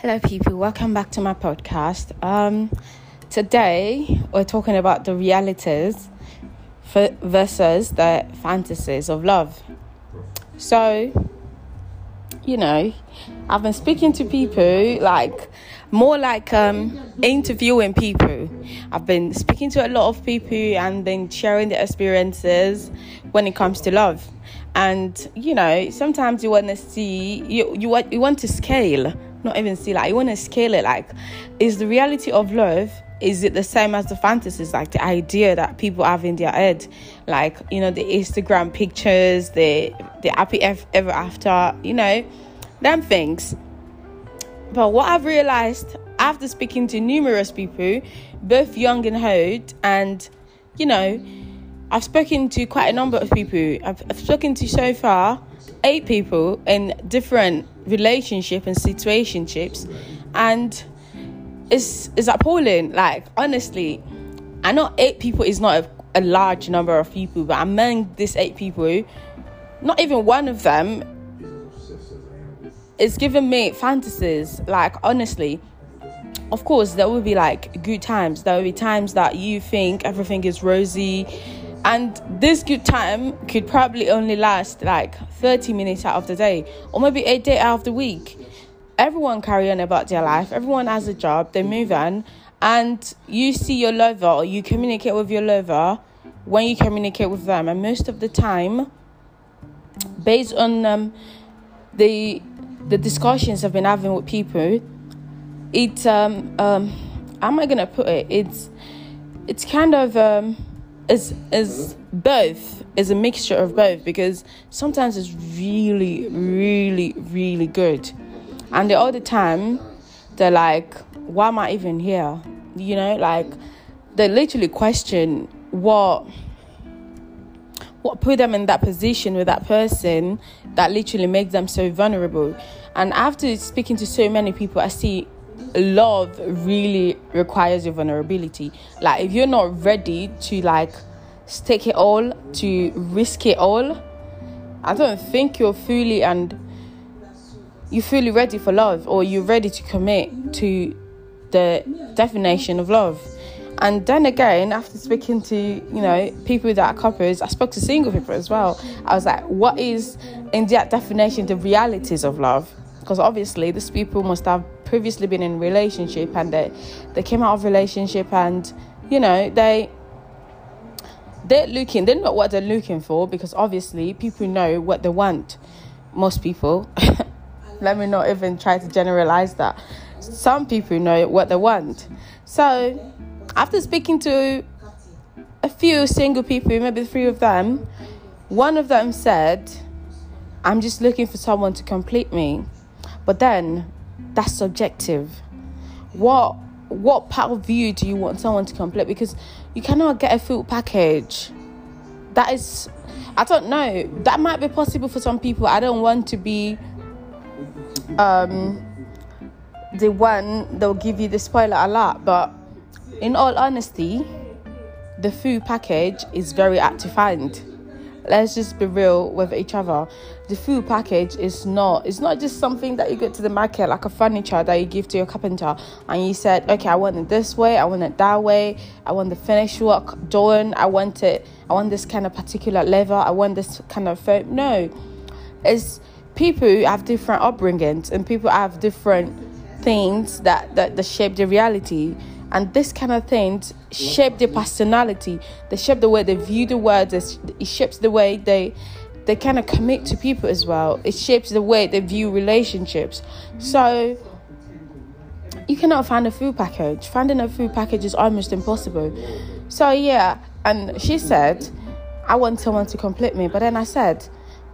Hello, people. Welcome back to my podcast. Um, today we're talking about the realities versus the fantasies of love. So, you know, I've been speaking to people like more like um, interviewing people. I've been speaking to a lot of people and then sharing their experiences when it comes to love. And you know, sometimes you want to see you you want you want to scale not even see like you want to scale it like is the reality of love is it the same as the fantasies? Like the idea that people have in their head like you know the instagram pictures the the happy ever after you know them things. But what i've realized after speaking to numerous people both young and old and you know i've spoken to quite a number of people. I've, I've spoken to so far eight people in different relationship and situationships and it's it's appalling. Like honestly i know eight people is not a, a large number of people but among these eight people not even one of them is giving me fantasies. Like honestly of course there will be like good times. There will be times that you think everything is rosy and this good time could probably only last like 30 minutes out of the day or maybe a day out of the week. Everyone carry on about their life. Everyone has a job. They move on. And you see your lover or you communicate with your lover when you communicate with them. And most of the time based on um, the the discussions i've been having with people it um, um how am i gonna put it? It's it's kind of um is is both is a mixture of both because sometimes it's really really really good. And the other time they're like why am i even here? You know like they literally question what what put them in that position with that person that literally makes them so vulnerable. And after speaking to so many people i see love really requires your vulnerability. Like if you're not ready to like stake it all, to risk it all, I don't think you're fully and you're fully ready for love or you're ready to commit to the definition of love. And then again, after speaking to, you know, people that are couples, I spoke to single people as well. I was like, what is in that definition the realities of love? Because obviously these people must have previously been in relationship and they they came out of relationship and you know they they're looking they know what they're looking for because obviously people know what they want most people. Let me not even try to generalize that. Some people know what they want. So after speaking to a few single people maybe three of them one of them said i'm just looking for someone to complete me. But then that's subjective. What what part of you do you want someone to complete? Because you cannot get a full package. That is, I don't know. That might be possible for some people. I don't want to be um, the one that will give you the spoiler a lot, but in all honesty, the full package is very hard to find let's just be real with each other the food package is not it's not just something that you get to the market like a furniture that you give to your carpenter. And you said okay i want it this way i want it that way i want the finish work done i want it i want this kind of particular level i want this kind of foam. No. It's people have different upbringings and people have different things that that, that shape the reality. And this kind of things shape their personality. They shape the way they view the world. It shapes the way they they kind of commit to people as well. It shapes the way they view relationships. So you cannot find a food package. Finding a food package is almost impossible. So yeah and she said i want someone to complete me but then i said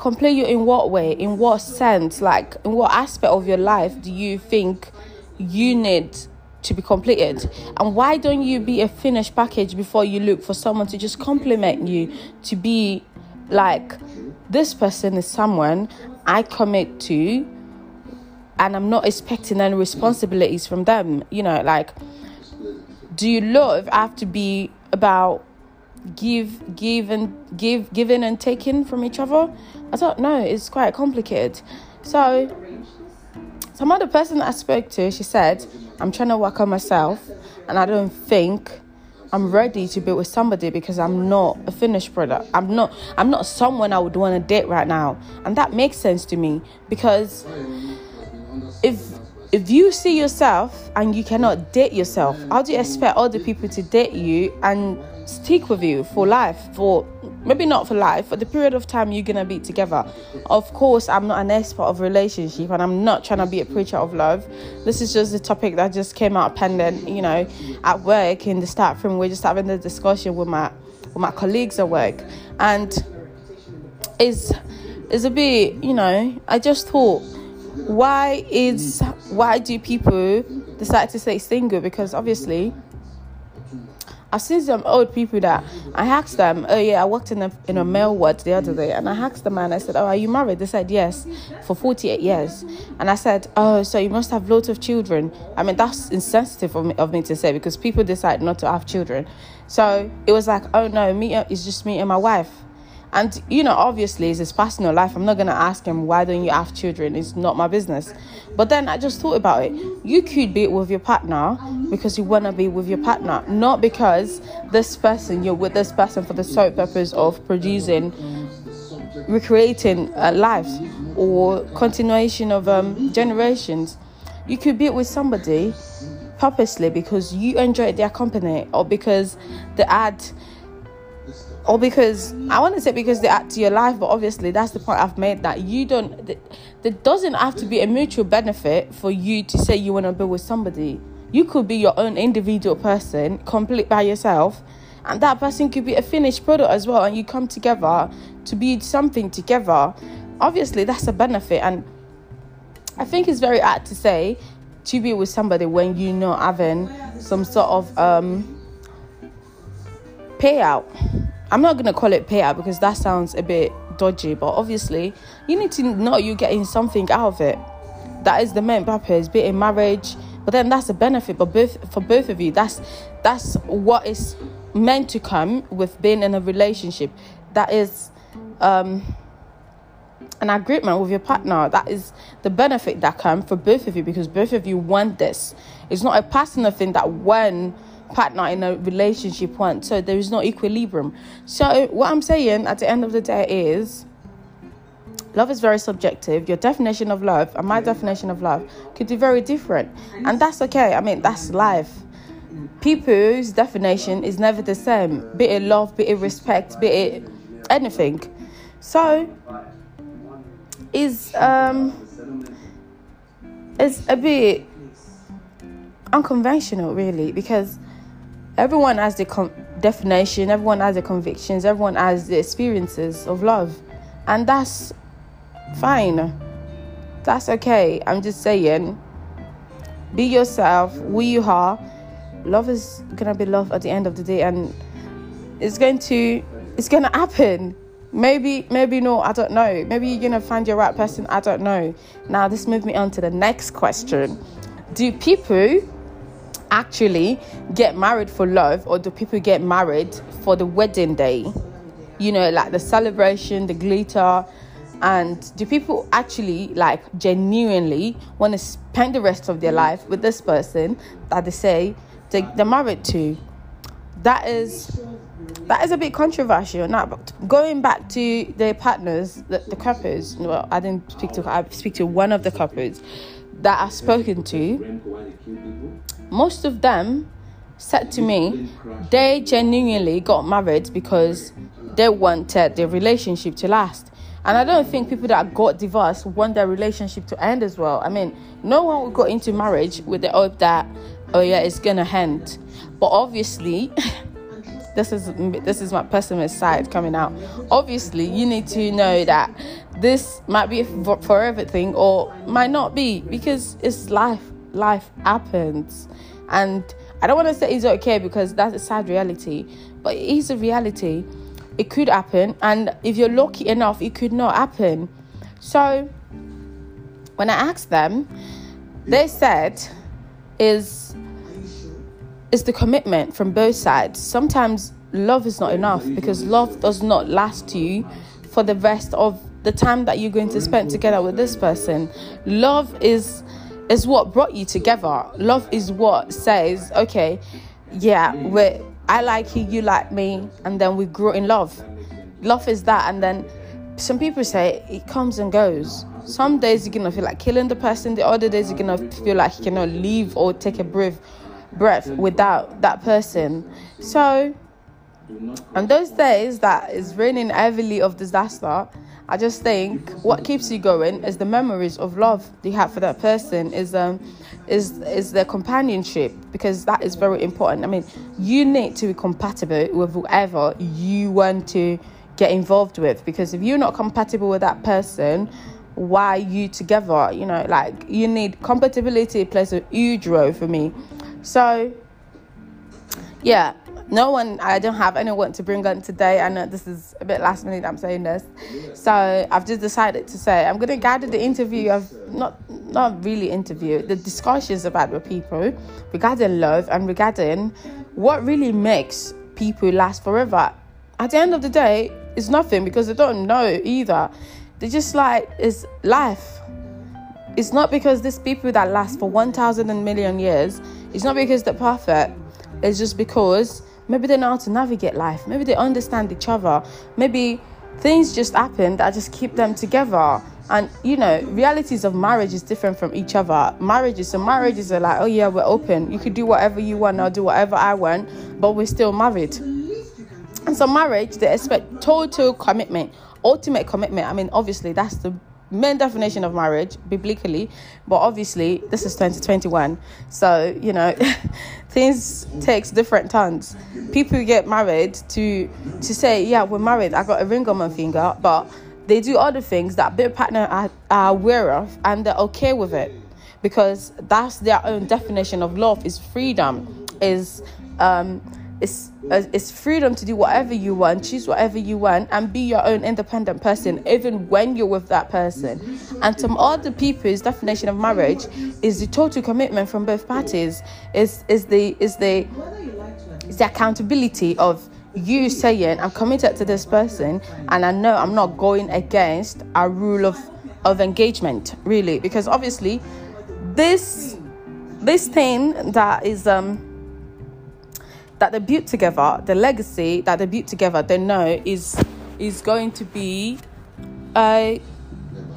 complete you in what way? In what sense? Like in what aspect of your life do you think you need to be completed? And why don't you be a finished package before you look for someone to just compliment you to be like this person is someone i commit to and i'm not expecting any responsibilities from them you know like do you love I have to be about give give and give giving and taking from each other? I don't know it's quite complicated. So some other person I spoke to, she said, I'm trying to work on myself and I don't think I'm ready to be with somebody because I'm not a finished product. I'm not I'm not someone I would want to date right now. And that makes sense to me because if if you see yourself and you cannot date yourself, how do you expect other people to date you and stick with you for life for maybe not for life for the period of time you're gonna be together. Of course i'm not an expert of relationship and i'm not trying to be a preacher of love. This is just a topic that just came out pending you know at work in the staff room we're just having the discussion with my with my colleagues at work. And it's is a bit you know i just thought why is why do people decide to stay single? Because obviously I've seen some old people that I asked them, oh yeah, I worked in a in a male ward the other day, and I asked the man, I said, oh, are you married? They said yes, for forty eight years, and I said, oh, so you must have lots of children. I mean, that's insensitive of me, of me to say because people decide not to have children. So it was like, oh no, me, it's just me and my wife. And you know, obviously, it's his personal life. I'm not gonna ask him why don't you have children. It's not my business. But then I just thought about it. You could be with your partner because you wanna be with your partner, not because this person you're with this person for the sole purpose of producing, recreating a life or continuation of um, generations. You could be with somebody purposely because you enjoy their company or because they add or because I want to say because they add to your life, but obviously that's the point I've made that you don't. There doesn't have to be a mutual benefit for you to say you want to be with somebody. You could be your own individual person, complete by yourself, and that person could be a finished product as well, and you come together to be something together. Obviously, that's a benefit, and I think it's very apt to say to be with somebody when you're not having some sort of um, payout I'm not gonna call it payout because that sounds a bit dodgy, but obviously you need to know you're getting something out of it. That is the main purpose, be in marriage, but then that's a benefit. But both for both of you, that's that's what is meant to come with being in a relationship. That is um, an agreement with your partner. That is the benefit that comes for both of you because both of you want this. It's not a personal thing that partner in a relationship want. So there is no equilibrium. So what I'm saying at the end of the day is love is very subjective. Your definition of love and my definition of love could be very different. And that's okay. I mean, that's life. People's definition is never the same, be it love, be it respect, be it anything. So is um it's a bit unconventional really because everyone has the com- definition, everyone has the convictions, everyone has the experiences of love, and that's fine. That's okay. I'm just saying, be yourself, who you are. Love is gonna be love at the end of the day, and it's going to it's gonna happen. Maybe, maybe no, I don't know. Maybe you're gonna find your right person. I don't know. Now, this moves me on to the next question: Do people actually get married for love or do people get married for the wedding day? You know, like the celebration, the glitter, and do people actually like genuinely want to spend the rest of their life with this person that they say they, they're married to? That is that is a bit controversial. Now, but going back to the partners, the, the couples. Well, I didn't speak to. I speak to one of the couples that I've spoken to most of them said to me they genuinely got married because they wanted their relationship to last. And I don't think people that got divorced want their relationship to end as well. I mean, no one would go into marriage with the hope that, oh yeah, it's gonna end. But obviously, this is this is my pessimist side coming out. Obviously, you need to know that this might be for everything or might not be because it's life life happens. And I don't want to say it's okay because that's a sad reality, but it is a reality. It could happen, and if you're lucky enough, it could not happen. So, when I asked them, they said, "Is is the commitment from both sides? Sometimes love is not enough because love does not last you for the rest of the time that you're going to spend together with this person. Love is is what brought you together. Love is what says, okay, yeah, we I like you, you like me, and then we grow in love. Love is that, and then some people say it comes and goes. Some days you're gonna feel like killing the person, the other days you're gonna feel like you cannot leave or take a breath breath without that person. So on those days that is raining heavily of disaster, I just think what keeps you going is the memories of love you have for that person is um is is their companionship because that is very important. I mean, you need to be compatible with whoever you want to get involved with because if you're not compatible with that person, why you together? You know, like you need compatibility plays a huge role for me. So yeah, no one i don't have anyone to bring on today. I know this is a bit last minute i'm saying this. So i've just decided to say i'm going to gather the interview of not not really interview the discussions about the people regarding love and regarding what really makes people last forever. At the end of the day it's nothing because they don't know either. They're just like it's life. It's not because these people that last for 1000 million years. It's not because they're perfect. It's just because Maybe they know how to navigate life. Maybe they understand each other. Maybe things just happen that just keep them together. And you know, realities of marriage is different from each other. Marriages, so marriages are like, oh yeah, we're open. You could do whatever you want, I'll do whatever I want, but we're still married. And so marriage, they expect total commitment, ultimate commitment. I mean, obviously, that's the main definition of marriage biblically but obviously this is 2021 so you know things takes different turns. People get married to to say yeah we're married i got a ring on my finger but they do other things that their partner are, are aware of and they're okay with it because that's their own definition of love is freedom is um it's uh, it's freedom to do whatever you want, choose whatever you want, and be your own independent person, even when you're with that person. And some other people's definition of marriage is the total commitment from both parties. Is is the is the is the accountability of you saying I'm committed to this person, and I know I'm not going against a rule of of engagement, really, because obviously this this thing that is um that they built together, the legacy that they built together, they know is is going to be a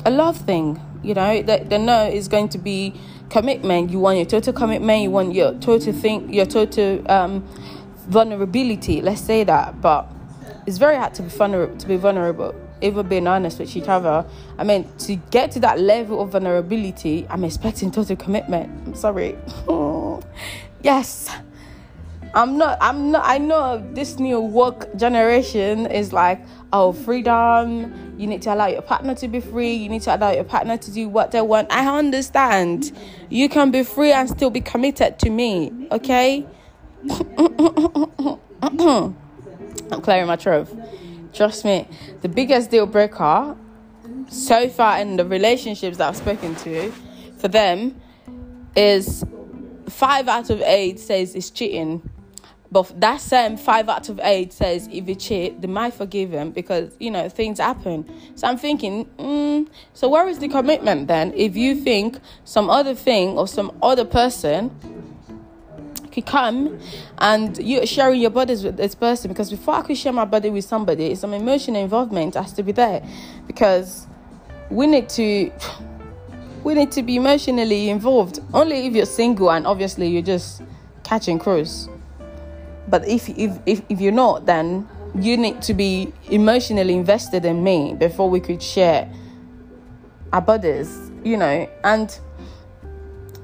a love thing. You know, they, they know is going to be commitment. You want your total commitment. You want your total thing, your total um, vulnerability. Let's say that, but it's very hard to be vulnerable. To be vulnerable, even being honest with each other. I mean, to get to that level of vulnerability, I'm expecting total commitment. I'm sorry. yes. I'm not, I'm not, I know this new work generation is like, oh, freedom. You need to allow your partner to be free. You need to allow your partner to do what they want. I understand. You can be free and still be committed to me, okay? I'm clearing my throat. Trust me, the biggest deal breaker so far in the relationships that I've spoken to for them is five out of eight says it's cheating but that same five out of eight says if you cheat, they might forgive him because you know things happen. So I'm thinking, mm, so where is the commitment then? If you think some other thing or some other person could come and you're sharing your bodies with this person because before I could share my body with somebody, some emotional involvement has to be there because we need to we need to be emotionally involved. Only if you're single and obviously you're just catching cruise. But if, if, if, if you're not, then you need to be emotionally invested in me before we could share our bodies, you know. And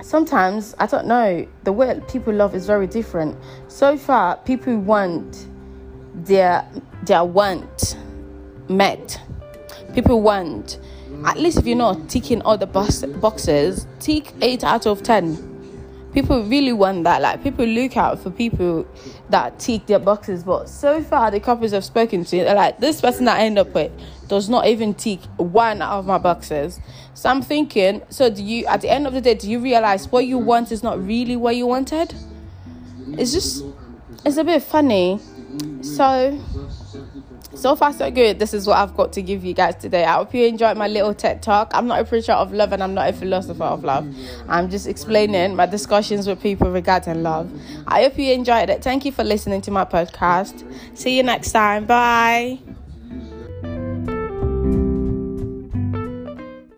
sometimes, I don't know, the way people love is very different. So far, people want their, their want met. People want, at least if you're not ticking all the boxes, tick 8 out of 10 people really want that. Like people look out for people that tick their boxes. But so far, the couples I've spoken to, they're like this person that I end up with does not even tick one out of my boxes. So I'm thinking, so do you? At the end of the day, do you realize what you want is not really what you wanted? It's just, it's a bit funny. So so far so good. This is what i've got to give you guys today. I hope you enjoyed my little ted talk. I'm not a preacher of love and i'm not a philosopher of love. I'm just explaining my discussions with people regarding love. I hope you enjoyed it. Thank you for listening to my podcast. See you next time. Bye